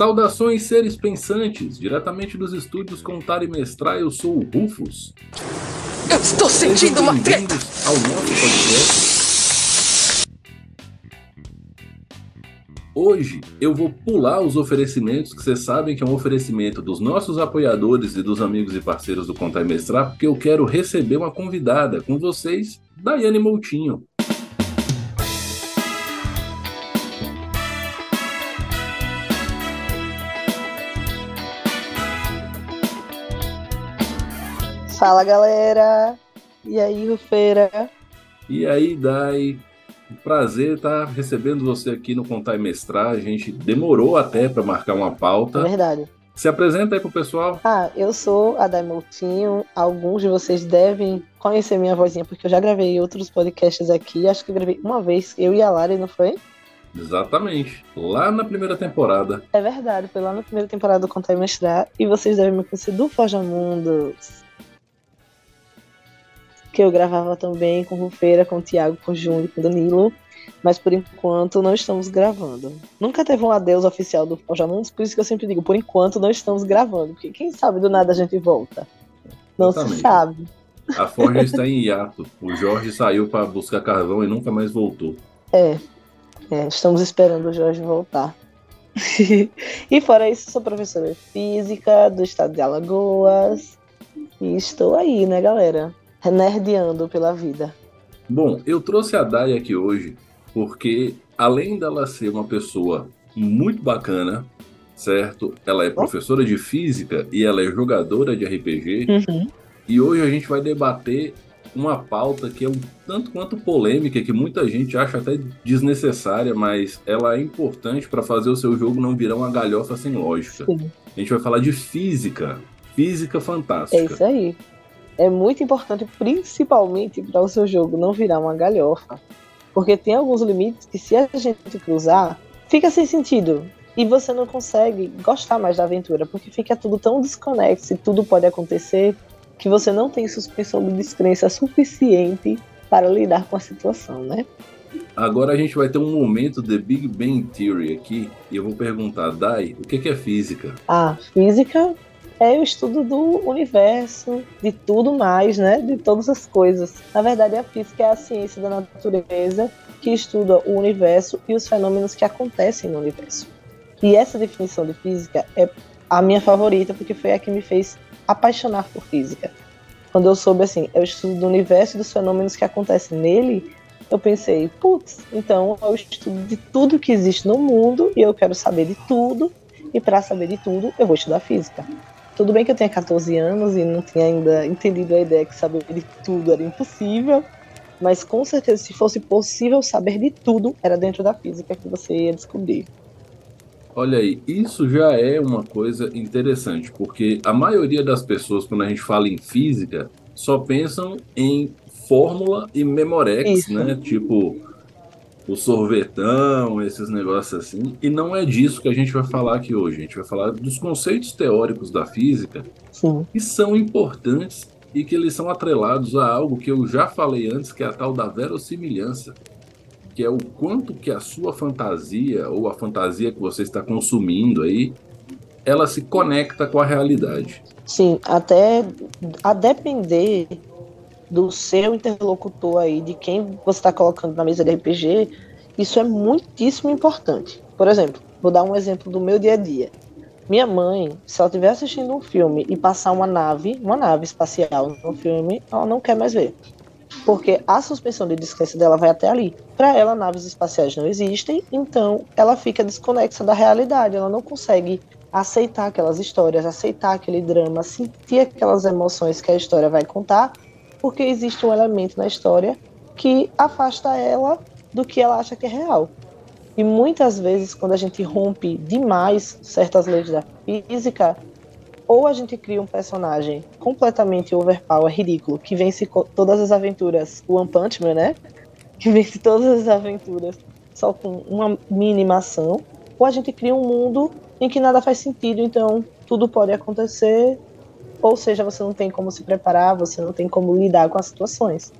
Saudações, seres pensantes, diretamente dos estúdios Contar e Mestrar, eu sou o Rufus. Eu estou sentindo uma treta! Ao nosso podcast. Hoje eu vou pular os oferecimentos, que vocês sabem que é um oferecimento dos nossos apoiadores e dos amigos e parceiros do Contar e Mestrar, porque eu quero receber uma convidada com vocês, Daiane Moutinho. Fala galera! E aí, Rufeira? E aí, Dai? Prazer estar recebendo você aqui no Contar e Mestrar. A gente demorou até para marcar uma pauta. É verdade. Se apresenta aí pro pessoal. Ah, eu sou a Dai Moutinho. Alguns de vocês devem conhecer minha vozinha, porque eu já gravei outros podcasts aqui. Acho que eu gravei uma vez, eu e a Lari, não foi? Exatamente. Lá na primeira temporada. É verdade, foi lá na primeira temporada do Contar e Mestrar. E vocês devem me conhecer do Forja Mundos. Que eu gravava também com Rufeira, com o Thiago, com o Júnior, com o Danilo. Mas por enquanto não estamos gravando. Nunca teve um adeus oficial do Forja Mundos, por isso que eu sempre digo, por enquanto não estamos gravando. Porque quem sabe do nada a gente volta. Não Exatamente. se sabe. A Forja está em hiato. O Jorge saiu para buscar carvão e nunca mais voltou. É, é, estamos esperando o Jorge voltar. e fora isso, sou professora de física do estado de Alagoas. E estou aí, né, galera? Nerdeando pela vida. Bom, eu trouxe a Dai aqui hoje porque, além dela ser uma pessoa muito bacana, certo? Ela é professora de física e ela é jogadora de RPG. Uhum. E hoje a gente vai debater uma pauta que é um tanto quanto polêmica, que muita gente acha até desnecessária, mas ela é importante para fazer o seu jogo não virar uma galhofa sem lógica. Sim. A gente vai falar de física. Física É fantástica. isso aí. É muito importante, principalmente para o seu jogo não virar uma galhofa. Porque tem alguns limites que, se a gente cruzar, fica sem sentido. E você não consegue gostar mais da aventura, porque fica tudo tão desconexo e tudo pode acontecer que você não tem suspensão de descrença suficiente para lidar com a situação, né? Agora a gente vai ter um momento de Big Bang Theory aqui e eu vou perguntar, Dai, o que que é física? A física é o estudo do universo, de tudo mais, né? De todas as coisas. Na verdade, a física é a ciência da natureza que estuda o universo e os fenômenos que acontecem no universo. E essa definição de física é a minha favorita porque foi a que me fez apaixonar por física. Quando eu soube assim, é o estudo do universo e dos fenômenos que acontecem nele, eu pensei, putz, então é o estudo de tudo que existe no mundo e eu quero saber de tudo. E para saber de tudo, eu vou estudar física. Tudo bem que eu tenho 14 anos e não tinha ainda entendido a ideia que saber de tudo era impossível, mas com certeza, se fosse possível saber de tudo, era dentro da física que você ia descobrir. Olha aí, isso já é uma coisa interessante, porque a maioria das pessoas, quando a gente fala em física, só pensam em fórmula e memorex, Isso. né? Tipo, o sorvetão, esses negócios assim. E não é disso que a gente vai falar aqui hoje. A gente vai falar dos conceitos teóricos da física Sim, que são importantes e que eles são atrelados a algo que eu já falei antes, que é a tal da verossimilhança, que é o quanto que a sua fantasia ou a fantasia que você está consumindo aí, ela se conecta com a realidade. sim, até a depender do seu interlocutor aí, de quem você está colocando na mesa de RPG, isso é muitíssimo importante. Por exemplo, vou dar um exemplo do meu dia a dia. Minha mãe, se ela estiver assistindo um filme e passar uma nave, uma nave espacial no filme, ela não quer mais ver. Porque a suspensão de descrença dela vai até ali. Para ela, naves espaciais não existem, então ela fica desconexa da realidade. Ela não consegue aceitar aquelas histórias, aceitar aquele drama, sentir aquelas emoções que a história vai contar, porque existe um elemento na história que afasta ela do que ela acha que é real. E muitas vezes, quando a gente rompe demais certas leis da física, ou a gente cria um personagem completamente overpower, ridículo, que vence todas as aventuras, o One Punch Man, né? Que vence todas as aventuras só com uma mínima ação, ou a gente cria um mundo em que nada faz sentido, então tudo pode acontecer, ou seja, você não tem como se preparar, você não tem como lidar com as situações.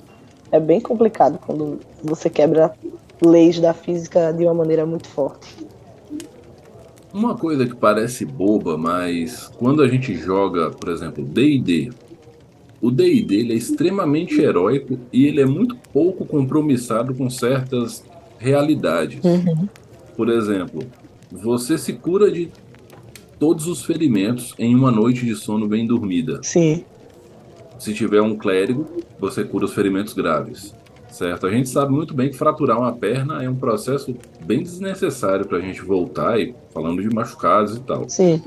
É bem complicado quando você quebra leis da física de uma maneira muito forte. Uma coisa que parece boba, mas quando a gente joga, por exemplo, D&D, o D&D é extremamente heróico e ele é muito pouco compromissado com certas realidades. Uhum. Por exemplo, você se cura de todos os ferimentos em uma noite de sono bem dormida. Sim. Se tiver um clérigo, você cura os ferimentos graves. Certo? A gente sabe muito bem que fraturar uma perna é um processo bem desnecessário para a gente voltar e falando de machucados e tal. Sim.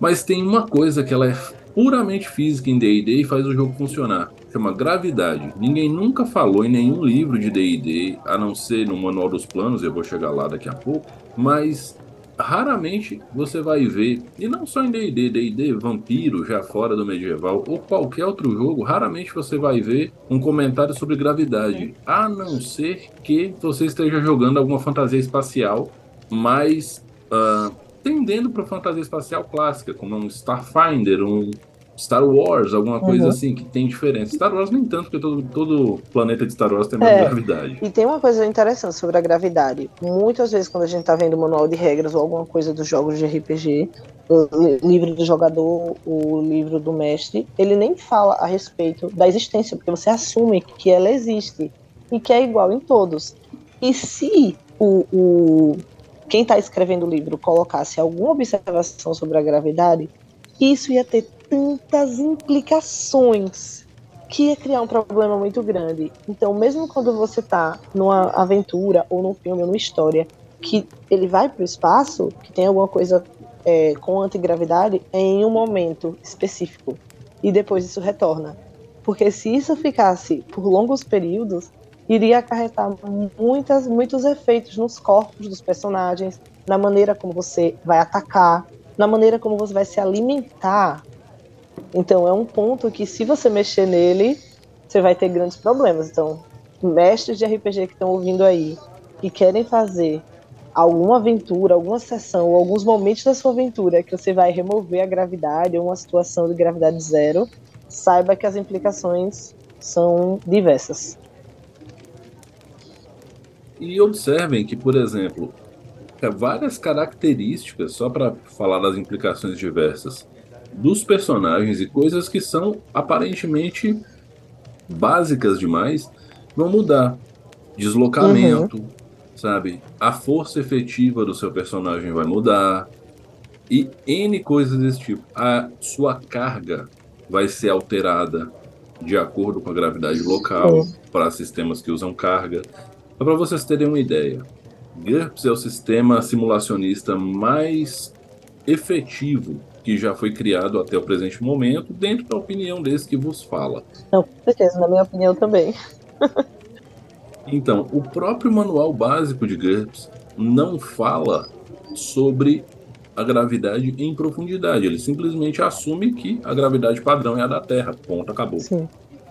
Mas tem uma coisa que ela é puramente física em D&D e faz o jogo funcionar. Chama gravidade. Ninguém nunca falou em nenhum livro de D&D, a não ser no Manual dos Planos, eu vou chegar lá daqui a pouco, mas raramente você vai ver, e não só em D&D, D&D, Vampiro, já fora do medieval, ou qualquer outro jogo, raramente você vai ver um comentário sobre gravidade, a não ser que você esteja jogando alguma fantasia espacial, mas uh, tendendo para fantasia espacial clássica, como um Starfinder, um Star Wars, alguma coisa uhum. assim, que tem diferença. Star Wars nem tanto, porque todo, todo planeta de Star Wars tem mesma é, gravidade. E tem uma coisa interessante sobre a gravidade. Muitas vezes, quando a gente tá vendo o manual de regras ou alguma coisa dos jogos de RPG, o livro do jogador, o livro do mestre, ele nem fala a respeito da existência, porque você assume que ela existe e que é igual em todos. E se o, o quem está escrevendo o livro colocasse alguma observação sobre a gravidade, isso ia ter tantas implicações que ia criar um problema muito grande. Então, mesmo quando você está numa aventura, ou num filme, ou numa história, que ele vai para o espaço, que tem alguma coisa é, com antigravidade, é em um momento específico. E depois isso retorna. Porque se isso ficasse por longos períodos, iria acarretar muitas, muitos efeitos nos corpos dos personagens, na maneira como você vai atacar, na maneira como você vai se alimentar. Então é um ponto que se você mexer nele, você vai ter grandes problemas. Então, mestres de RPG que estão ouvindo aí, que querem fazer alguma aventura, alguma sessão, ou alguns momentos da sua aventura que você vai remover a gravidade ou uma situação de gravidade zero, saiba que as implicações são diversas. E observem que, por exemplo, várias características, só para falar das implicações diversas, dos personagens e coisas que são aparentemente básicas demais, vão mudar. Deslocamento, uhum. sabe? A força efetiva do seu personagem vai mudar. E N coisas desse tipo. A sua carga vai ser alterada de acordo com a gravidade local uhum. para sistemas que usam carga. Só para vocês terem uma ideia, GURPS é o sistema simulacionista mais efetivo que já foi criado até o presente momento, dentro da opinião desse que vos fala. Não, com certeza, na minha opinião também. então, o próprio manual básico de GURPS não fala sobre a gravidade em profundidade. Ele simplesmente assume que a gravidade padrão é a da Terra. Ponto, acabou. Sim.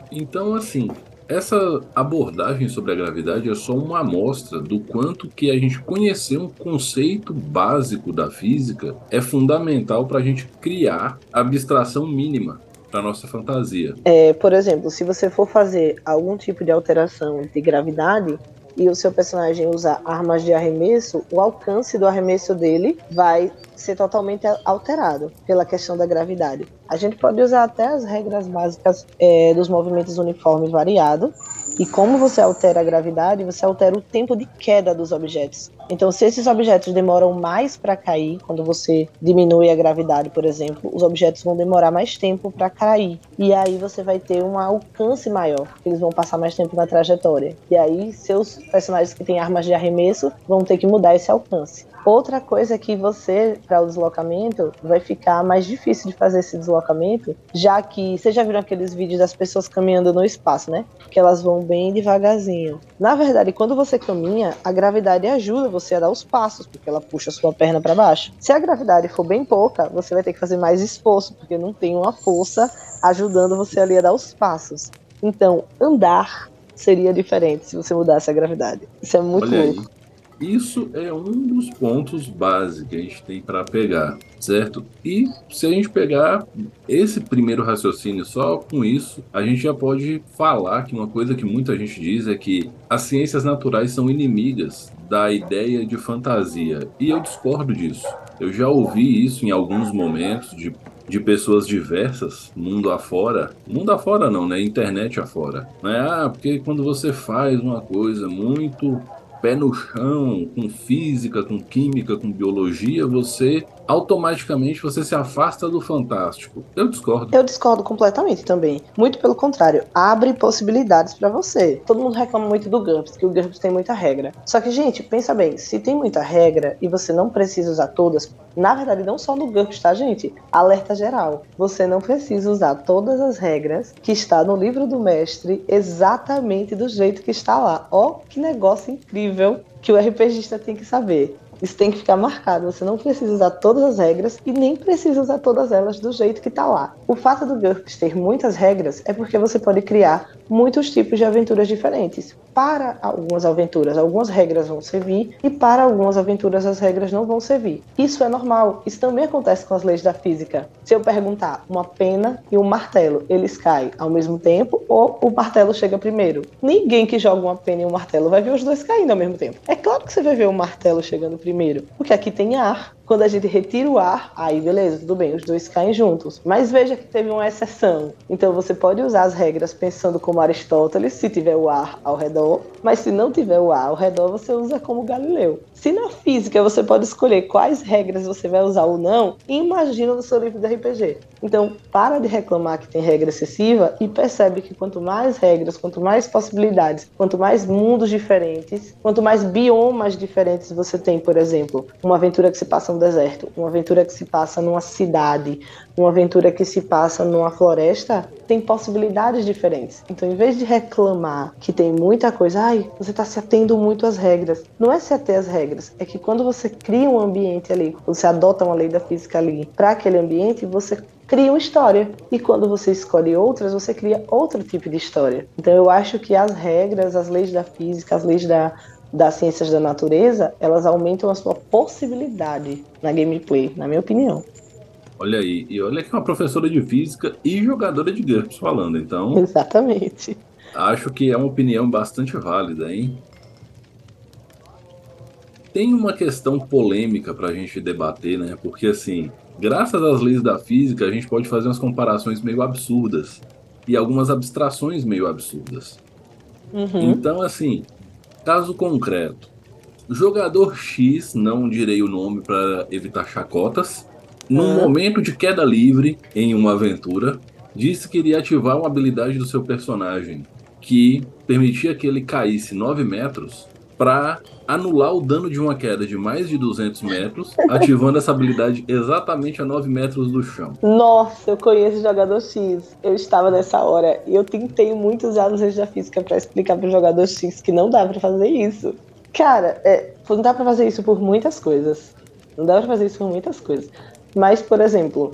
Então, assim, essa abordagem sobre a gravidade é só uma amostra do quanto que a gente conhecer um conceito básico da física é fundamental para a gente criar abstração mínima para nossa fantasia. É, por exemplo, se você for fazer algum tipo de alteração de gravidade, e o seu personagem usa armas de arremesso, o alcance do arremesso dele vai ser totalmente alterado pela questão da gravidade. A gente pode usar até as regras básicas é, dos movimentos uniformes variados, e como você altera a gravidade, você altera o tempo de queda dos objetos. Então, se esses objetos demoram mais para cair, quando você diminui a gravidade, por exemplo, os objetos vão demorar mais tempo para cair. E aí você vai ter um alcance maior, eles vão passar mais tempo na trajetória. E aí seus personagens que têm armas de arremesso vão ter que mudar esse alcance. Outra coisa é que você, para o deslocamento, vai ficar mais difícil de fazer esse deslocamento, já que você já viram aqueles vídeos das pessoas caminhando no espaço, né? Que elas vão bem devagarzinho. Na verdade, quando você caminha, a gravidade ajuda você a dar os passos, porque ela puxa a sua perna para baixo. Se a gravidade for bem pouca, você vai ter que fazer mais esforço, porque não tem uma força ajudando você ali a dar os passos. Então, andar seria diferente se você mudasse a gravidade. Isso é muito Olha louco. Aí. Isso é um dos pontos básicos que a gente tem para pegar, certo? E se a gente pegar esse primeiro raciocínio só com isso, a gente já pode falar que uma coisa que muita gente diz é que as ciências naturais são inimigas da ideia de fantasia. E eu discordo disso. Eu já ouvi isso em alguns momentos de, de pessoas diversas, mundo afora. Mundo afora não, né? Internet afora. Né? Ah, porque quando você faz uma coisa muito pé no chão, com física, com química, com biologia, você automaticamente você se afasta do fantástico. Eu discordo. Eu discordo completamente também. Muito pelo contrário, abre possibilidades para você. Todo mundo reclama muito do GURPS, que o GURPS tem muita regra. Só que, gente, pensa bem, se tem muita regra e você não precisa usar todas, na verdade, não só no GURPS, tá, gente? Alerta geral. Você não precisa usar todas as regras que está no livro do mestre exatamente do jeito que está lá. Ó, que negócio incrível que o RPGista tem que saber. Isso tem que ficar marcado. Você não precisa usar todas as regras e nem precisa usar todas elas do jeito que está lá. O fato do GURPS ter muitas regras é porque você pode criar muitos tipos de aventuras diferentes. Para algumas aventuras, algumas regras vão servir e para algumas aventuras as regras não vão servir. Isso é normal. Isso também acontece com as leis da física. Se eu perguntar uma pena e um martelo, eles caem ao mesmo tempo ou o martelo chega primeiro? Ninguém que joga uma pena e um martelo vai ver os dois caindo ao mesmo tempo. É claro que você vai ver o martelo chegando primeiro, porque aqui tem ar. Quando a gente retira o ar, aí beleza, tudo bem, os dois caem juntos. Mas veja que teve uma exceção. Então você pode usar as regras pensando como Aristóteles, se tiver o ar ao redor, mas se não tiver o ar ao redor, você usa como Galileu. Se na física você pode escolher quais regras você vai usar ou não, imagina no seu livro de RPG. Então, para de reclamar que tem regra excessiva e percebe que quanto mais regras, quanto mais possibilidades, quanto mais mundos diferentes, quanto mais biomas diferentes você tem, por exemplo, uma aventura que se passa no deserto, uma aventura que se passa numa cidade, uma aventura que se passa numa floresta, tem possibilidades diferentes. Então, em vez de reclamar que tem muita coisa, ai, você está se atendo muito às regras. Não é se ater às regras, é que quando você cria um ambiente ali, você adota uma lei da física ali para aquele ambiente, você cria uma história. E quando você escolhe outras, você cria outro tipo de história. Então, eu acho que as regras, as leis da física, as leis da das ciências da natureza, elas aumentam a sua possibilidade na gameplay, na minha opinião. Olha aí, e olha que é uma professora de física e jogadora de GURPS falando, então. Exatamente. Acho que é uma opinião bastante válida, hein? Tem uma questão polêmica para a gente debater, né? Porque, assim, graças às leis da física, a gente pode fazer umas comparações meio absurdas e algumas abstrações meio absurdas. Uhum. Então, assim, caso concreto: jogador X, não direi o nome para evitar chacotas, num momento de queda livre em uma aventura, disse que iria ativar uma habilidade do seu personagem que permitia que ele caísse 9 metros para anular o dano de uma queda de mais de 200 metros, ativando essa habilidade exatamente a 9 metros do chão. Nossa, eu conheço o jogador X. Eu estava nessa hora e eu tentei muito usar os da física para explicar para o jogador X que não dá para fazer isso. Cara, é, não dá para fazer isso por muitas coisas. Não dá para fazer isso por muitas coisas. Mas, por exemplo,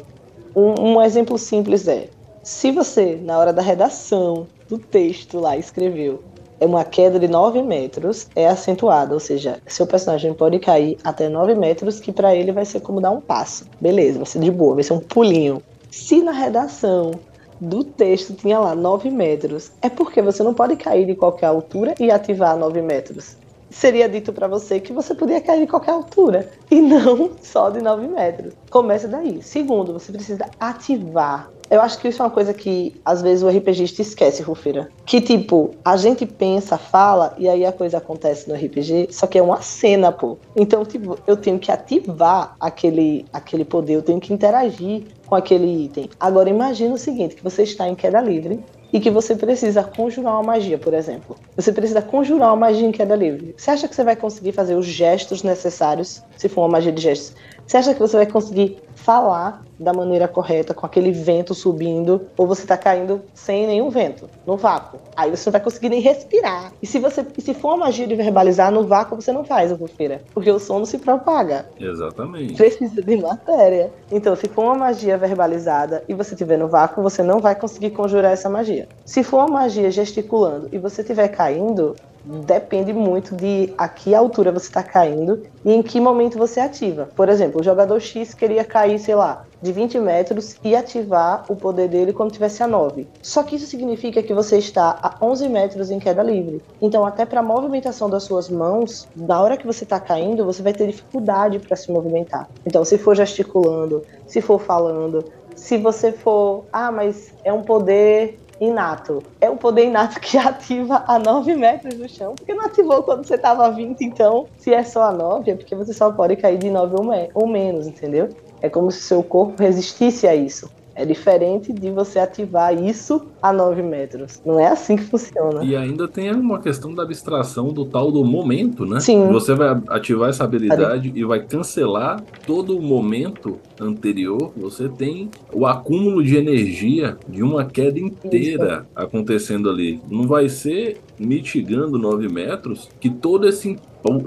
um, um exemplo simples é: se você, na hora da redação do texto lá, escreveu é uma queda de 9 metros, é acentuada, ou seja, seu personagem pode cair até 9 metros, que para ele vai ser como dar um passo. Beleza, vai ser de boa, vai ser um pulinho. Se na redação do texto tinha lá 9 metros, é porque você não pode cair de qualquer altura e ativar 9 metros seria dito para você que você podia cair de qualquer altura e não só de 9 metros. Começa daí. Segundo, você precisa ativar. Eu acho que isso é uma coisa que às vezes o RPGista esquece, Rufeira. Que tipo, a gente pensa, fala e aí a coisa acontece no RPG, só que é uma cena, pô. Então, tipo, eu tenho que ativar aquele, aquele poder, eu tenho que interagir com aquele item. Agora imagina o seguinte, que você está em queda livre, e que você precisa conjurar uma magia, por exemplo. Você precisa conjurar uma magia em queda livre. Você acha que você vai conseguir fazer os gestos necessários, se for uma magia de gestos? Você acha que você vai conseguir falar da maneira correta, com aquele vento subindo, ou você tá caindo sem nenhum vento, no vácuo. Aí você não vai conseguir nem respirar. E se você se for uma magia de verbalizar no vácuo, você não faz a bufeira, porque o som não se propaga. Exatamente. Precisa de matéria. Então, se for uma magia verbalizada e você estiver no vácuo, você não vai conseguir conjurar essa magia. Se for uma magia gesticulando e você estiver caindo, depende muito de a que altura você está caindo e em que momento você ativa. Por exemplo, o jogador X queria cair, sei lá, de 20 metros e ativar o poder dele quando tivesse a 9. Só que isso significa que você está a 11 metros em queda livre. Então, até para a movimentação das suas mãos, na hora que você está caindo, você vai ter dificuldade para se movimentar. Então, se for gesticulando, se for falando, se você for, ah, mas é um poder inato. É um poder inato que ativa a 9 metros do chão, porque não ativou quando você estava a 20, então, se é só a 9, é porque você só pode cair de 9 ou, me ou menos, entendeu? É como se seu corpo resistisse a isso. É diferente de você ativar isso a 9 metros. Não é assim que funciona. E ainda tem uma questão da abstração do tal do momento, né? Sim. Você vai ativar essa habilidade e vai cancelar todo o momento anterior. Você tem o acúmulo de energia de uma queda inteira Isso. acontecendo ali. Não vai ser mitigando 9 metros que todo esse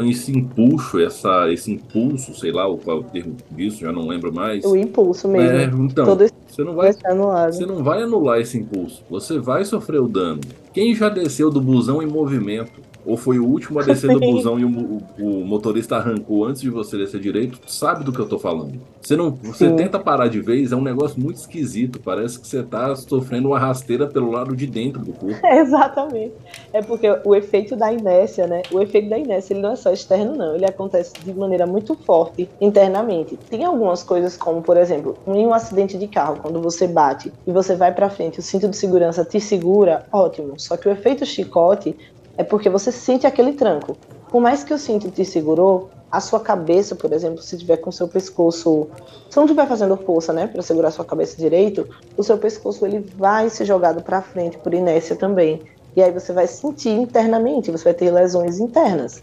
esse impulso, essa, esse impulso, sei lá qual é o termo disso, já não lembro mais. O impulso mesmo. É, então, Todo você não vai, você não vai anular esse impulso. Você vai sofrer o dano. Quem já desceu do busão em movimento ou foi o último a descer do busão e o, o, o, motorista arrancou antes de você descer direito, sabe do que eu tô falando. Você não, você Sim. tenta parar de vez, é um negócio muito esquisito. Parece que você tá sofrendo uma rasteira pelo lado de dentro do corpo. É, exatamente. É porque o efeito da inércia, né? O efeito da inércia, ele não é só externo, não. Ele acontece de maneira muito forte internamente. Tem algumas coisas como, por exemplo, em um acidente de carro, quando você bate e você vai para frente, o cinto de segurança te segura, ótimo. Só que o efeito chicote é porque você sente aquele tranco. Por mais que o cinto te segurou, a sua cabeça, por exemplo, se tiver com seu pescoço, se não estiver fazendo força, né, para segurar sua cabeça direito, o seu pescoço ele vai ser jogado para frente por inércia também. E aí você vai sentir internamente, você vai ter lesões internas.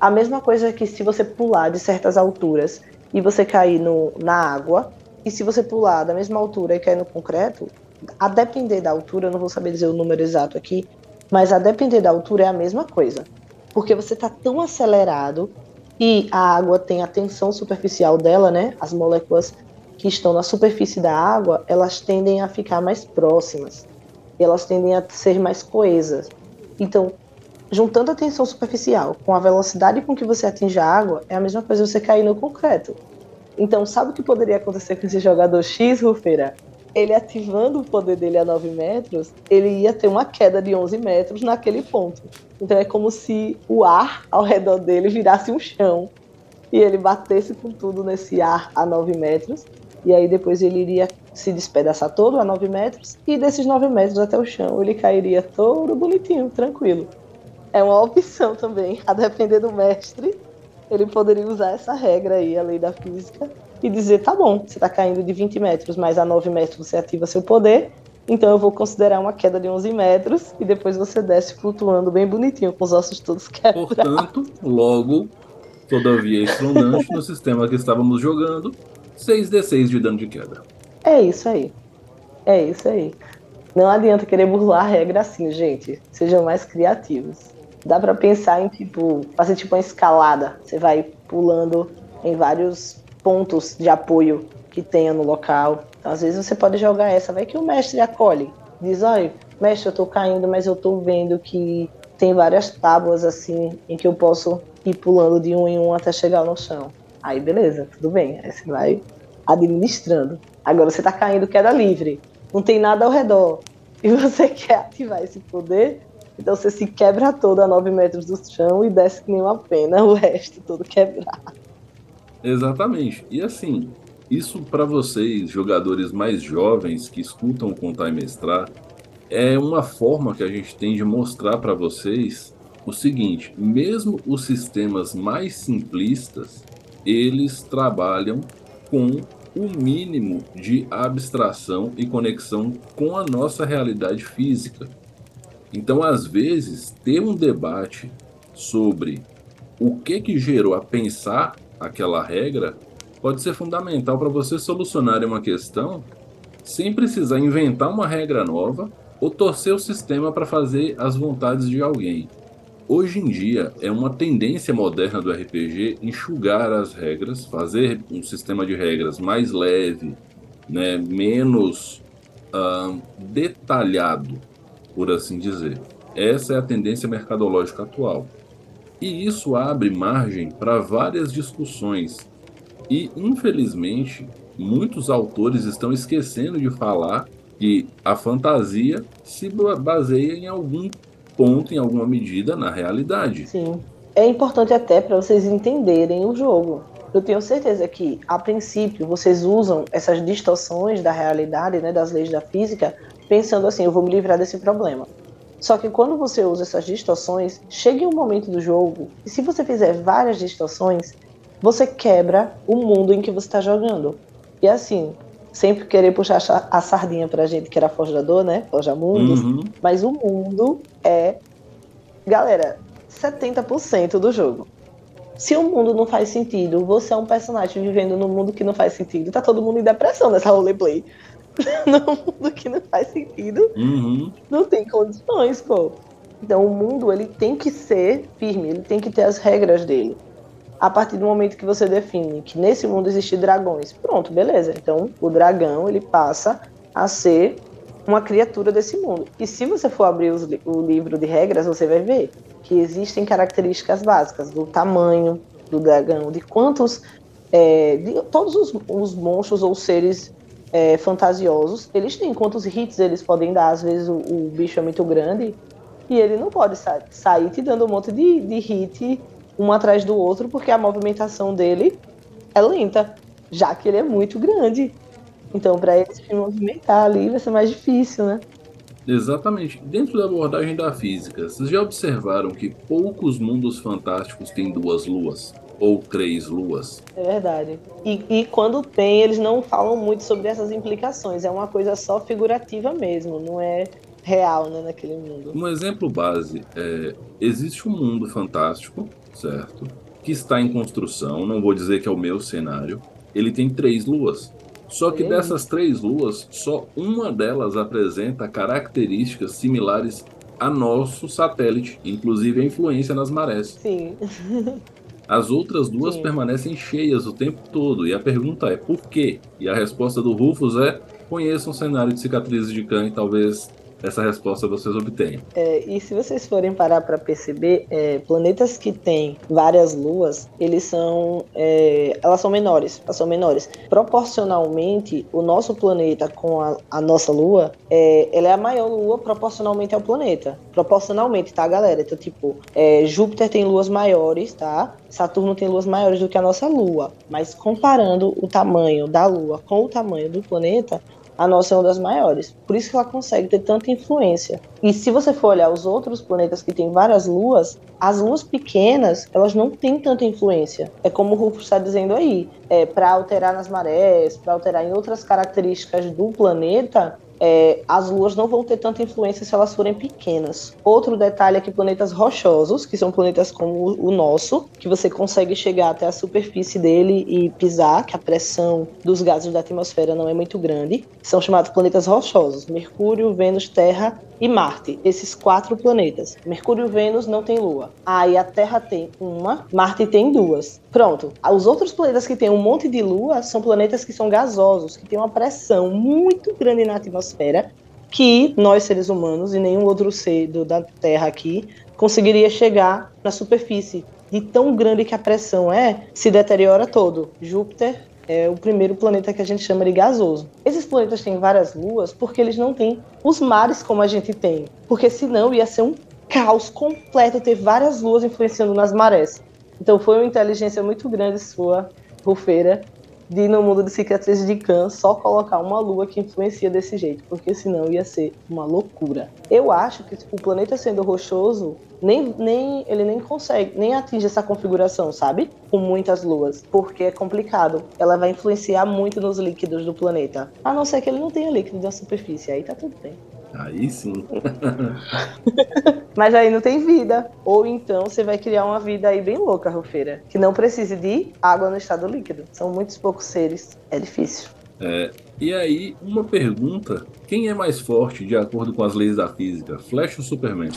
A mesma coisa que se você pular de certas alturas e você cair no, na água, e se você pular da mesma altura e cair no concreto, a depender da altura, eu não vou saber dizer o número exato aqui, mas a depender da altura é a mesma coisa. Porque você está tão acelerado e a água tem a tensão superficial dela, né? As moléculas que estão na superfície da água, elas tendem a ficar mais próximas. Elas tendem a ser mais coesas. Então, juntando a tensão superficial com a velocidade com que você atinge a água, é a mesma coisa você cair no concreto. Então, sabe o que poderia acontecer com esse jogador X, Rufeira? Ele ativando o poder dele a 9 metros, ele ia ter uma queda de 11 metros naquele ponto. Então é como se o ar ao redor dele virasse um chão e ele batesse com tudo nesse ar a 9 metros. E aí depois ele iria se despedaçar todo a 9 metros e desses 9 metros até o chão ele cairia todo bonitinho, tranquilo. É uma opção também, a depender do mestre, ele poderia usar essa regra aí, a lei da física, e dizer: tá bom, você está caindo de 20 metros, mas a 9 metros você ativa seu poder, então eu vou considerar uma queda de 11 metros e depois você desce flutuando bem bonitinho, com os ossos todos quebrados. Portanto, logo, todavia estronante, no sistema que estávamos jogando, 6d6 de dano de queda. É isso aí. É isso aí. Não adianta querer burlar a regra assim, gente. Sejam mais criativos. Dá para pensar em, tipo, fazer tipo uma escalada. Você vai pulando em vários pontos de apoio que tenha no local. Então, às vezes você pode jogar essa, vai que o mestre acolhe. Diz, olha, mestre, eu tô caindo, mas eu tô vendo que tem várias tábuas assim em que eu posso ir pulando de um em um até chegar no chão. Aí beleza, tudo bem. Aí você vai administrando. Agora você tá caindo queda livre. Não tem nada ao redor. E você quer ativar esse poder, então você se quebra todo a 9 metros do chão e desce que nem uma pena, o resto todo quebrado. Exatamente. E assim, isso para vocês, jogadores mais jovens que escutam Contar e Mestrar, é uma forma que a gente tem de mostrar para vocês o seguinte: mesmo os sistemas mais simplistas, eles trabalham com o mínimo de abstração e conexão com a nossa realidade física. Então, às vezes, ter um debate sobre o que que gerou a pensar aquela regra pode ser fundamental para você solucionar uma questão sem precisar inventar uma regra nova ou torcer o sistema para fazer as vontades de alguém. Hoje em dia é uma tendência moderna do RPG enxugar as regras, fazer um sistema de regras mais leve, né, menos uh, detalhado, por assim dizer. Essa é a tendência mercadológica atual. E isso abre margem para várias discussões. E, infelizmente, muitos autores estão esquecendo de falar que a fantasia se baseia em algum ponto, em alguma medida, na realidade. Sim. É importante até para vocês entenderem o jogo. Eu tenho certeza que, a princípio, vocês usam essas distorções da realidade, né, das leis da física, pensando assim: eu vou me livrar desse problema. Só que quando você usa essas distorções, chega um momento do jogo, e se você fizer várias distorções, você quebra o mundo em que você está jogando. E assim, sempre querer puxar a sardinha pra gente que era forjador, né? Forja mundos. Uhum. Mas o mundo é, galera, 70% do jogo. Se o mundo não faz sentido, você é um personagem vivendo num mundo que não faz sentido, tá todo mundo em depressão nessa roleplay. num mundo que não faz sentido, uhum. não tem condições, pô. Então o mundo ele tem que ser firme, ele tem que ter as regras dele a partir do momento que você define que nesse mundo existem dragões. Pronto, beleza. Então o dragão ele passa a ser uma criatura desse mundo. E se você for abrir os, o livro de regras, você vai ver que existem características básicas do tamanho do dragão, de quantos. É, de todos os, os, monstros ou seres é, fantasiosos, eles têm quantos hits eles podem dar. Às vezes o, o bicho é muito grande e ele não pode sa sair te dando um monte de, de hit um atrás do outro, porque a movimentação dele é lenta, já que ele é muito grande. Então, para ele se movimentar ali vai ser mais difícil, né? Exatamente. Dentro da abordagem da física, vocês já observaram que poucos mundos fantásticos têm duas luas? Ou três luas? É verdade. E, e quando tem, eles não falam muito sobre essas implicações. É uma coisa só figurativa mesmo, não é real né, naquele mundo. Um exemplo base é: existe um mundo fantástico certo? Que está em construção, não vou dizer que é o meu cenário. Ele tem três luas. Só que dessas três luas, só uma delas apresenta características similares a nosso satélite, inclusive a influência nas marés. Sim. As outras duas Sim. permanecem cheias o tempo todo. E a pergunta é por quê? E a resposta do Rufus é: conheça um cenário de cicatrizes de cã e talvez essa resposta vocês obtêm. É, e se vocês forem parar para perceber, é, planetas que têm várias luas, eles são, é, elas são menores, elas são menores. Proporcionalmente, o nosso planeta com a, a nossa lua, é, ela é a maior lua proporcionalmente ao planeta. Proporcionalmente, tá, galera? Então, tipo, é, Júpiter tem luas maiores, tá? Saturno tem luas maiores do que a nossa lua. Mas comparando o tamanho da lua com o tamanho do planeta, a nossa é uma das maiores. Por isso que ela consegue ter tanta influência. E se você for olhar os outros planetas que têm várias luas, as luas pequenas, elas não têm tanta influência. É como o Rufo está dizendo aí, é, para alterar nas marés, para alterar em outras características do planeta, é, as luas não vão ter tanta influência se elas forem pequenas. Outro detalhe é que planetas rochosos, que são planetas como o nosso, que você consegue chegar até a superfície dele e pisar, que a pressão dos gases da atmosfera não é muito grande, são chamados planetas rochosos: Mercúrio, Vênus, Terra e Marte. Esses quatro planetas. Mercúrio e Vênus não tem lua. Aí a Terra tem uma, Marte tem duas. Pronto. Os outros planetas que têm um monte de lua são planetas que são gasosos, que têm uma pressão muito grande na atmosfera, que nós seres humanos e nenhum outro ser do, da Terra aqui conseguiria chegar na superfície. De tão grande que a pressão é, se deteriora todo. Júpiter é o primeiro planeta que a gente chama de gasoso. Esses planetas têm várias luas porque eles não têm os mares como a gente tem. Porque senão ia ser um caos completo ter várias luas influenciando nas marés. Então foi uma inteligência muito grande sua, Rufeira, de no mundo de cicatrizes de Khan só colocar uma lua que influencia desse jeito, porque senão ia ser uma loucura. Eu acho que o planeta sendo rochoso, nem, nem ele nem consegue, nem atinge essa configuração, sabe? Com muitas luas, porque é complicado. Ela vai influenciar muito nos líquidos do planeta. A não ser que ele não tenha líquido na superfície, aí tá tudo bem. Aí sim. Mas aí não tem vida. Ou então você vai criar uma vida aí bem louca, Rufeira. Que não precise de água no estado líquido. São muitos poucos seres. É difícil. É, e aí, uma pergunta: quem é mais forte de acordo com as leis da física, Flash ou Superman?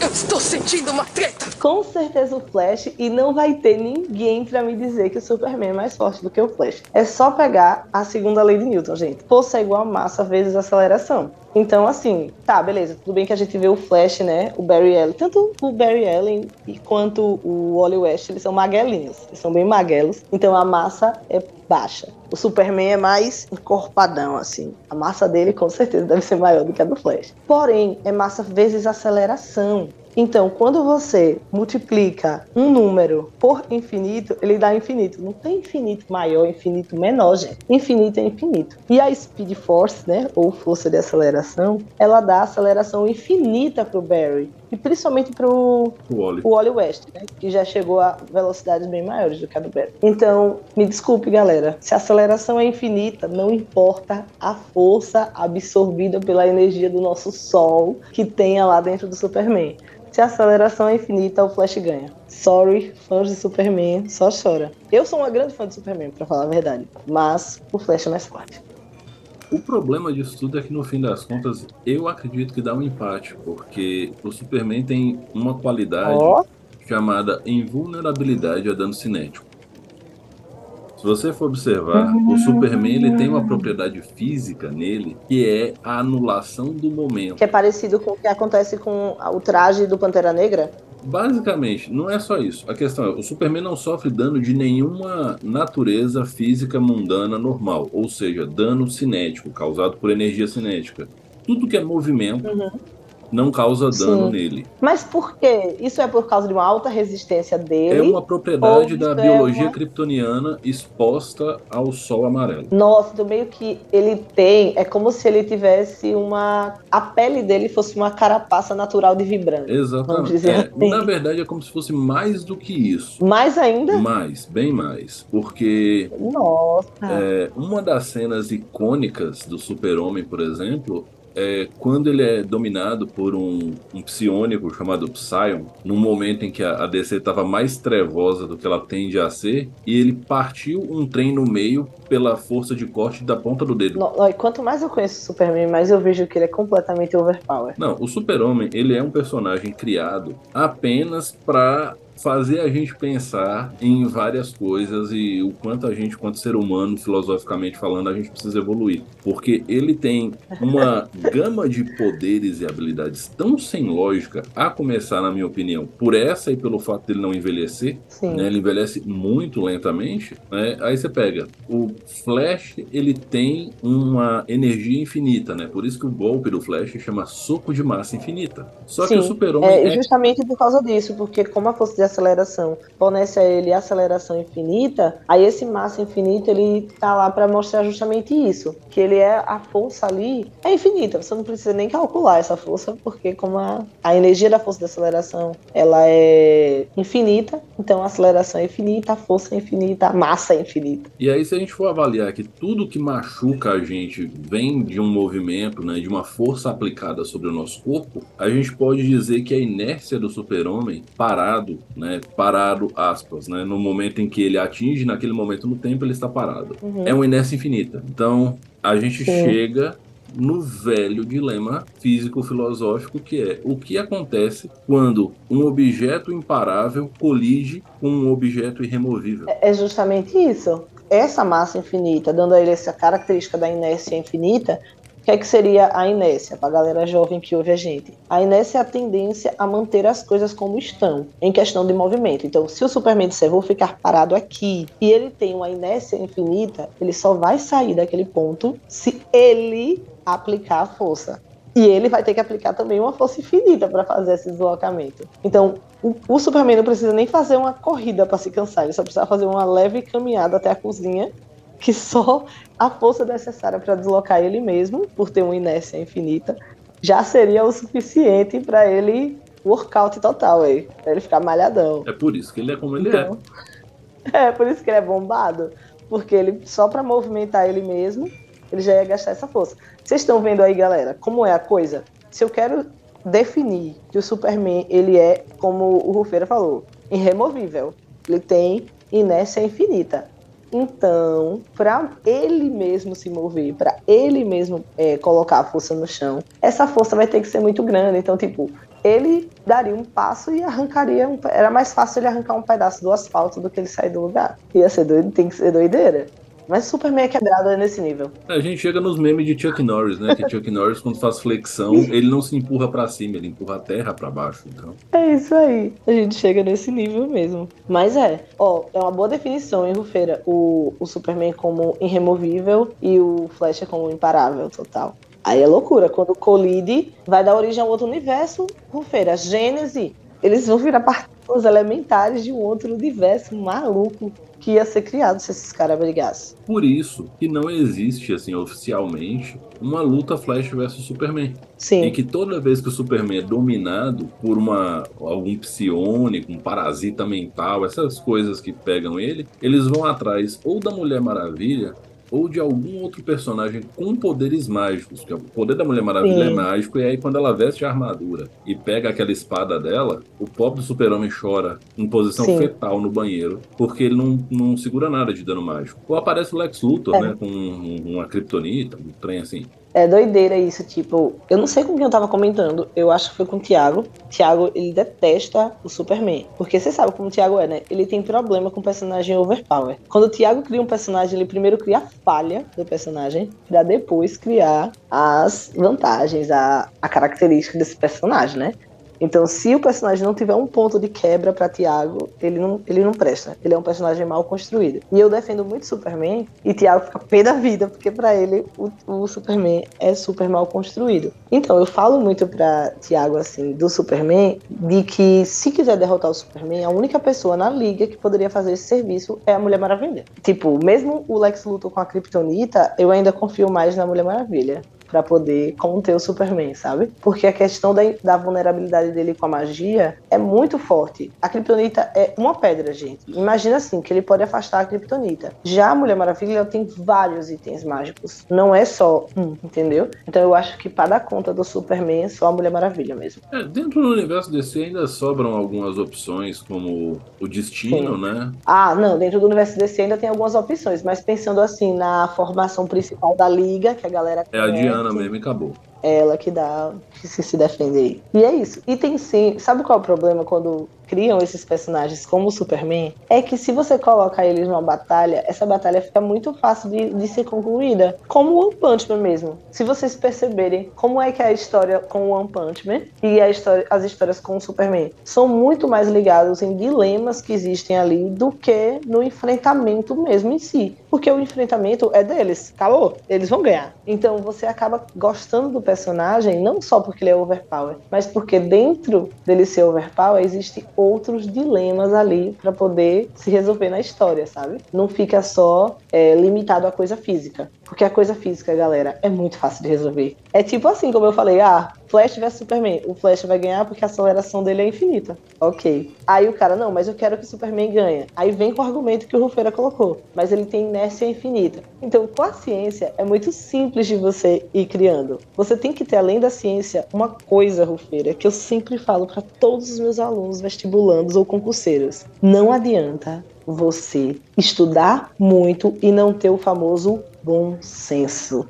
Eu estou sentindo uma treta! Com certeza o Flash, e não vai ter ninguém pra me dizer que o Superman é mais forte do que o Flash. É só pegar a segunda lei de Newton, gente. Força é igual a massa vezes aceleração. Então, assim, tá, beleza. Tudo bem que a gente vê o Flash, né? O Barry Allen. Tanto o Barry Allen quanto o Wally West, eles são maguelinhos. Eles são bem maguelos. Então a massa é baixa. O Superman é mais encorpadão, assim. A massa dele, com certeza, deve ser maior do que a do Flash. Porém, é massa vezes aceleração. Então, quando você multiplica um número por infinito, ele dá infinito. Não tem infinito maior, infinito menor, gente. Infinito é infinito. E a Speed Force, né, ou força de aceleração, ela dá aceleração infinita para o Barry. E principalmente para o Wally West, né, que já chegou a velocidades bem maiores do que a do Barry. Então, me desculpe, galera. Se a aceleração é infinita, não importa a força absorvida pela energia do nosso Sol que tenha lá dentro do Superman. Se a aceleração é infinita, o Flash ganha. Sorry, fãs de Superman, só chora. Eu sou uma grande fã de Superman, para falar a verdade. Mas o Flash é mais forte. O problema disso tudo é que no fim das contas eu acredito que dá um empate, porque o Superman tem uma qualidade oh. chamada invulnerabilidade a dano cinético. Se você for observar, o. Superman ele tem uma propriedade física nele que é a anulação do momento. Que é parecido com o que acontece com o traje do Pantera Negra? Basicamente, não é só isso. A questão é, o Superman não sofre dano de nenhuma natureza física mundana normal, ou seja, dano cinético causado por energia cinética. Tudo que é movimento uhum não causa dano Sim. nele. Mas por quê? Isso é por causa de uma alta resistência dele? É uma propriedade da biologia é uma... kryptoniana exposta ao sol amarelo. Nossa, do meio que ele tem, é como se ele tivesse uma. A pele dele fosse uma carapaça natural de vibrante. Exatamente. É, assim. Na verdade, é como se fosse mais do que isso. Mais ainda? Mais, bem mais. Porque. Nossa. É, uma das cenas icônicas do Super-Homem, por exemplo, é, quando ele é dominado por um, um psionico chamado Psion, num momento em que a, a DC estava mais trevosa do que ela tende a ser, e ele partiu um trem no meio pela força de corte da ponta do dedo. Não, quanto mais eu conheço o Superman, mais eu vejo que ele é completamente overpower. Não, o Super-Homem, ele é um personagem criado apenas para fazer a gente pensar em várias coisas e o quanto a gente, quanto ser humano, filosoficamente falando, a gente precisa evoluir. Porque ele tem uma gama de poderes e habilidades tão sem lógica, a começar, na minha opinião, por essa e pelo fato dele não envelhecer. Né? Ele envelhece muito lentamente. Né? Aí você pega o Flash, ele tem uma energia infinita, né? Por isso que o golpe do Flash chama soco de massa infinita. Só Sim. que o Super-Homem. É, é justamente por causa disso, porque como a força aceleração fornece a ele aceleração infinita, aí esse massa infinito ele tá lá para mostrar justamente isso, que ele é a força ali é infinita, você não precisa nem calcular essa força, porque como a, a energia da força de aceleração ela é infinita, então a aceleração é infinita, a força é infinita, a massa é infinita. E aí se a gente for avaliar que tudo que machuca a gente vem de um movimento, né, de uma força aplicada sobre o nosso corpo, a gente pode dizer que a inércia do super-homem parado né, parado, aspas, né, no momento em que ele atinge, naquele momento no tempo ele está parado. Uhum. É uma inércia infinita. Então, a gente Sim. chega no velho dilema físico-filosófico que é o que acontece quando um objeto imparável colide com um objeto irremovível. É justamente isso. Essa massa infinita, dando a ele essa característica da inércia infinita, que é que seria a inércia, para a galera jovem que ouve a gente? A inércia é a tendência a manter as coisas como estão, em questão de movimento. Então, se o Superman disser, vou ficar parado aqui, e ele tem uma inércia infinita, ele só vai sair daquele ponto se ele aplicar a força. E ele vai ter que aplicar também uma força infinita para fazer esse deslocamento. Então, o, o, Superman não precisa nem fazer uma corrida para se cansar, ele só precisa fazer uma leve caminhada até a cozinha que só a força necessária para deslocar ele mesmo, por ter uma inércia infinita, já seria o suficiente para ele workout total aí, pra ele ficar malhadão. É por isso que ele é como ele então, é. É, por isso que ele é bombado, porque ele só para movimentar ele mesmo, ele já ia gastar essa força. Vocês estão vendo aí, galera, como é a coisa? Se eu quero definir que o Superman, ele é, como o Rufeira falou, irremovível. Ele tem inércia infinita. Então, para ele mesmo se mover, para ele mesmo é, colocar a força no chão, essa força vai ter que ser muito grande. Então, tipo, ele daria um passo e arrancaria. Um, era mais fácil ele arrancar um pedaço do asfalto do que ele sair do lugar. Ia ser doido, tem que ser doideira. Mas Superman é quebrado nesse nível. A gente chega nos memes de Chuck Norris, né? Que Chuck Norris, quando faz flexão, ele não se empurra para cima, ele empurra a terra para baixo. Então. É isso aí. A gente chega nesse nível mesmo. Mas é, ó, é uma boa definição, hein, Rufeira? O, o Superman como irremovível e o Flash como imparável total. Aí é loucura. Quando colide, vai dar origem a outro universo, Rufeira, Gênese. Eles vão virar partículas elementares de um outro universo maluco que ia ser criado se esses caras brigassem. Por isso que não existe, assim, oficialmente, uma luta Flash versus Superman. Sim. E que toda vez que o Superman é dominado por uma algum psiônico, um parasita mental, essas coisas que pegam ele, eles vão atrás ou da Mulher Maravilha ou de algum outro personagem com poderes mágicos. Que o poder da Mulher Maravilha Sim. é mágico, e aí quando ela veste a armadura e pega aquela espada dela, o pobre do super-homem chora em posição Sim. fetal no banheiro, porque ele não, não segura nada de dano mágico. Ou aparece o Lex Luthor, É. né, com um- uma kriptonita, um trem assim. É doideira isso, tipo, eu não sei com quem eu tava comentando, eu acho que foi com o Thiago. Thiago, ele detesta o Superman. Porque você sabe como o Thiago é, né? Ele tem problema com o personagem overpower. Quando o Thiago cria um personagem, ele primeiro cria a falha do personagem, pra depois criar as vantagens, a, a característica desse personagem, né? Então, se o personagem não tiver um ponto de quebra pra Thiago, ele não, ele não presta. Ele é um personagem mal construído. E eu defendo muito Superman, e Thiago fica pé da vida, porque pra ele o, o Superman é super mal construído. Então, eu falo muito pra Thiago, assim, do Superman, de que se quiser derrotar o Superman, a única pessoa na liga que poderia fazer esse serviço é a Mulher Maravilha. Tipo, mesmo o Lex Luthor com a Kryptonita, eu ainda confio mais na Mulher Maravilha pra poder conter o Superman, sabe? Porque a questão da, da vulnerabilidade dele com a magia é muito forte. A Kryptonita é uma pedra, gente. Imagina assim, que ele pode afastar a Kryptonita. Já a Mulher Maravilha ela tem vários itens mágicos. Não é só um, entendeu? Então eu acho que para dar conta do Superman é só a Mulher Maravilha mesmo. É, dentro do universo DC ainda sobram algumas opções, como o Destino, Sim. né? Ah, não, dentro do universo DC ainda tem algumas opções, mas pensando assim na formação principal da liga, que a galera É a conhece, Diana mesmo e acabou. ela que dá que se, se defende aí. E é isso. E tem sim. Sabe qual é o problema quando criam esses personagens como o Superman? É que se você coloca eles numa batalha, essa batalha fica muito fácil de, de ser concluída. Como o One Punch Man mesmo. Se vocês perceberem como é que é a história com o One Punch Man e história, as histórias com o Superman são muito mais ligados em dilemas que existem ali do que no enfrentamento mesmo em si. Porque o enfrentamento é deles, acabou. Eles vão ganhar. Então você acaba gostando do personagem não só porque ele é overpower, mas porque dentro dele ser overpower existem outros dilemas ali para poder se resolver na história, sabe? Não fica só é, limitado à coisa física. Porque a coisa física, galera, é muito fácil de resolver. É tipo assim, como eu falei, ah, Flash vs Superman. O Flash vai ganhar porque a aceleração dele é infinita. Ok. Aí o cara, não, mas eu quero que o Superman ganhe. Aí vem com o argumento que o Rufeira colocou. Mas ele tem inércia infinita. Então, com a ciência, é muito simples de você ir criando. Você tem que ter, além da ciência, uma coisa, Rufeira, que eu sempre falo para todos os meus alunos vestibulandos ou concurseiros. Não adianta você estudar muito e não ter o famoso bom senso.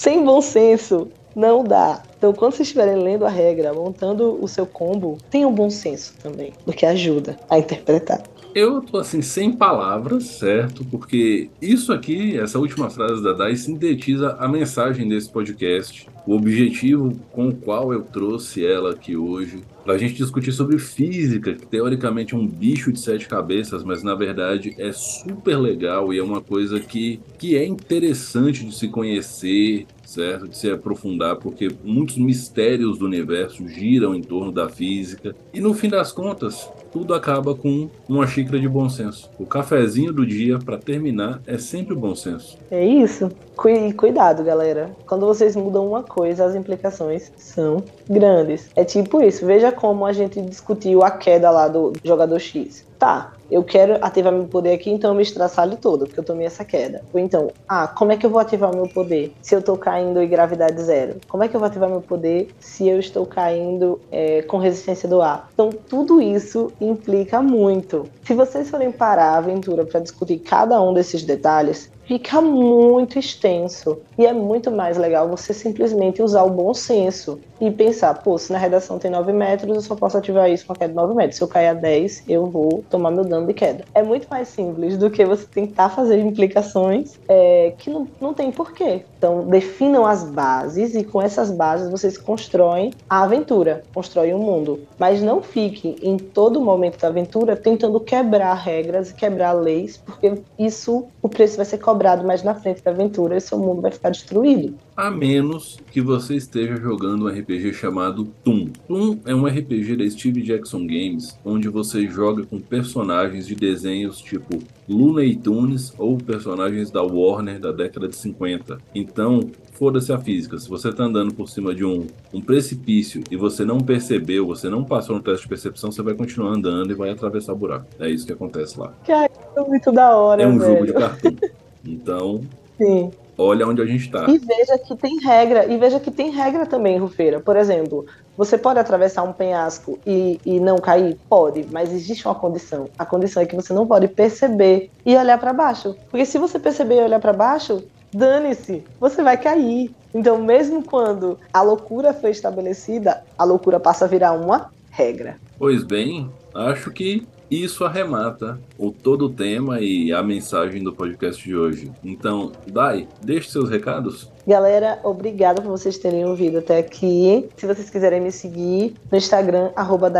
Sem bom senso, não dá. Então, quando vocês estiverem lendo a regra, montando o seu combo, tenham bom senso também, porque ajuda a interpretar. Eu tô assim, sem palavras, certo? Porque isso aqui, essa última frase da Dai, sintetiza a mensagem desse podcast, o objetivo com o qual eu trouxe ela aqui hoje, pra gente discutir sobre física, que teoricamente é um bicho de sete cabeças, mas na verdade é super legal e é uma coisa que, que é interessante de se conhecer, certo? De se aprofundar, porque muitos mistérios do universo giram em torno da física. E no fim das contas, tudo acaba com uma xícara de bom senso. O cafezinho do dia, para terminar, é sempre bom senso. É isso. Cui- Cuidado, galera. Quando vocês mudam uma coisa, as implicações são grandes. É tipo isso. Veja como a gente discutiu a queda lá do jogador X. Tá, eu quero ativar meu poder aqui, então eu me estraçalho todo, porque eu tomei essa queda. Ou então, ah, como é que eu vou ativar meu poder se eu tô caindo em gravidade zero? Como é que eu vou ativar meu poder se eu estou caindo é, com resistência do ar? Então, tudo isso implica muito. Se vocês forem parar a aventura para discutir cada um desses detalhes, fica muito extenso. E é muito mais legal você simplesmente usar o bom senso e pensar, pô, se na redação tem 9 metros, eu só posso ativar isso com a queda de 9 metros. Se eu cair a 10, eu vou tomar meu dano de queda. É muito mais simples do que você tentar fazer implicações é, que não, não tem porquê. Então, definam as bases e com essas bases vocês constroem a aventura, constroem o um mundo. Mas não fiquem em todo momento da aventura tentando quebrar regras e quebrar leis, porque isso, o preço vai ser cobrado mais na frente da aventura e seu mundo vai ficar destruído. A menos que você esteja jogando um RPG chamado Toon. Toon é um RPG da Steve Jackson Games, onde você joga com personagens de desenhos tipo Looney Tunes ou personagens da Warner da década de 50. Então, foda-se a física. Se você está andando por cima de um, um precipício e você não percebeu, você não passou no teste de percepção, você vai continuar andando e vai atravessar o buraco. É isso que acontece lá. Cara, é muito da hora, É um velho. jogo de cartão. Então, Sim. olha onde a gente está. E veja que tem regra, e veja que tem regra também, Rufeira. Por exemplo, você pode atravessar um penhasco e, e não cair? Pode, mas existe uma condição. A condição é que você não pode perceber e olhar para baixo. Porque se você perceber e olhar para baixo, dane-se, você vai cair. Então, mesmo quando a loucura foi estabelecida, a loucura passa a virar uma regra. Pois bem, acho que isso arremata o todo o tema e a mensagem do podcast de hoje. Então, Dai, deixe seus recados. Galera, obrigada por vocês terem ouvido até aqui. Se vocês quiserem me seguir no Instagram, arroba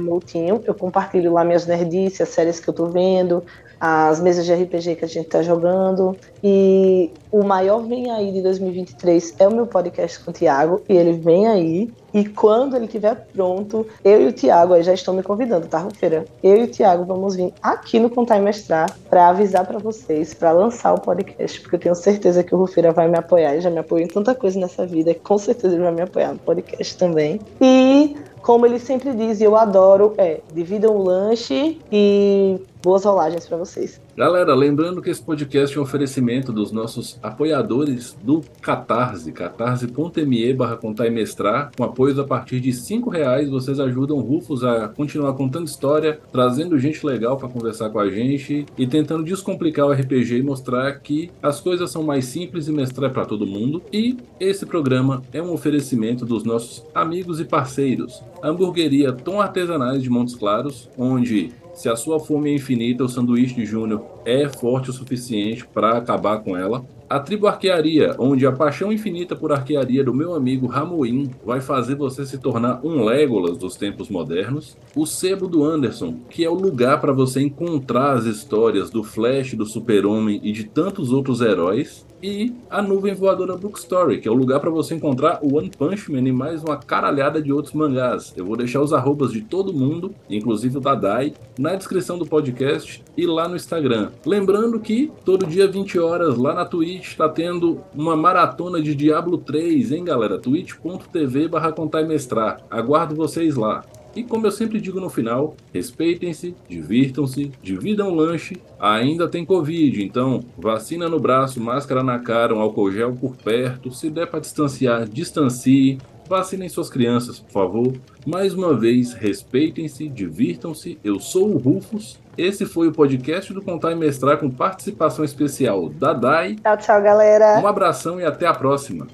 Moutinho, eu compartilho lá minhas nerdices, as séries que eu tô vendo, as mesas de RPG que a gente tá jogando. E o maior vem aí de 2023 é o meu podcast com o Thiago, e ele vem aí. E quando ele estiver pronto, eu e o Thiago aí já estão me convidando, tá, Rufeira? Eu e o Thiago vamos vir aqui no Contar e Mestrar para avisar para vocês, para lançar o podcast, porque eu tenho certeza que o Rufeira vai me apoiar. Ele já me apoiou em tanta coisa nessa vida, com certeza ele vai me apoiar no podcast também. E como ele sempre diz, eu adoro, é dividam o lanche e boas rolagens para vocês. Galera, lembrando que esse podcast é um oferecimento dos nossos apoiadores do Catarse, catarse.me barra contar e mestrar. Com apoios a partir de cinco reais, vocês ajudam Rufus a continuar contando história, trazendo gente legal para conversar com a gente e tentando descomplicar o RPG e mostrar que as coisas são mais simples e mestrar para todo mundo. E esse programa é um oferecimento dos nossos amigos e parceiros. A hamburgueria Tom Artesanais de Montes Claros, onde se a sua fome é infinita, o sanduíche de Júnior é forte o suficiente para acabar com ela. A Tribo Arquearia, onde a paixão infinita por arquearia do meu amigo Ramoim vai fazer você se tornar um Legolas dos tempos modernos. O Sebo do Anderson, que é o lugar para você encontrar as histórias do Flash, do Super-Homem e de tantos outros heróis. E a Nuvem Voadora Bookstory, que é o lugar para você encontrar o One Punch Man e mais uma caralhada de outros mangás. Eu vou deixar os arrobas de todo mundo, inclusive o da Dai, na descrição do podcast e lá no Instagram. Lembrando que todo dia 20 horas lá na Twitch está tendo uma maratona de Diablo 3, hein, galera? twitch.tv barra contar e mestrar. Aguardo vocês lá. E como eu sempre digo no final, respeitem-se, divirtam-se, dividam o lanche. Ainda tem Covid, então vacina no braço, máscara na cara, um álcool gel por perto. Se der para distanciar, distancie. Vacinem suas crianças, por favor. Mais uma vez, respeitem-se, divirtam-se. Eu sou o Rufus. Esse foi o podcast do Contar e Mestrar com participação especial da Dai. Tchau, tchau, galera. Um abração e até a próxima.